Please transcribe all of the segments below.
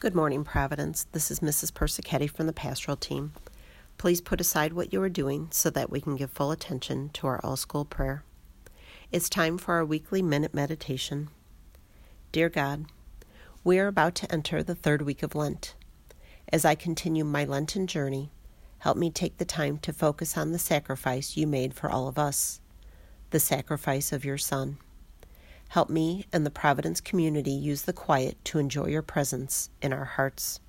Good morning, Providence. This is Mrs. Persichetti from the pastoral team. Please put aside what you are doing so that we can give full attention to our all school prayer. It's time for our weekly minute meditation. Dear God, we are about to enter the third week of Lent. As I continue my Lenten journey, help me take the time to focus on the sacrifice you made for all of us, the sacrifice of your Son. Help me and the Providence community use the quiet to enjoy your presence in our hearts.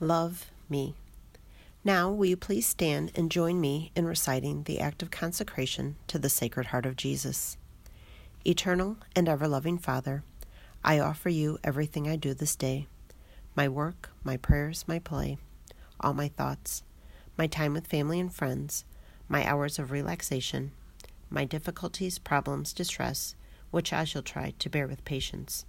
Love me. Now, will you please stand and join me in reciting the act of consecration to the Sacred Heart of Jesus? Eternal and ever loving Father, I offer you everything I do this day my work, my prayers, my play, all my thoughts, my time with family and friends, my hours of relaxation, my difficulties, problems, distress, which I shall try to bear with patience.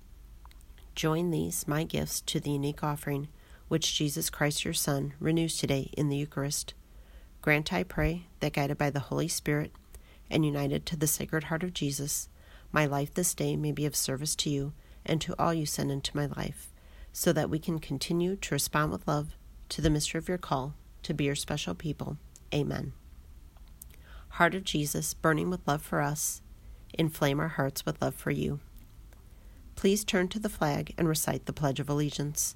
Join these, my gifts, to the unique offering which Jesus Christ your Son renews today in the Eucharist. Grant, I pray, that guided by the Holy Spirit and united to the Sacred Heart of Jesus, my life this day may be of service to you and to all you send into my life, so that we can continue to respond with love to the mystery of your call to be your special people. Amen. Heart of Jesus, burning with love for us, inflame our hearts with love for you. Please turn to the flag and recite the Pledge of Allegiance.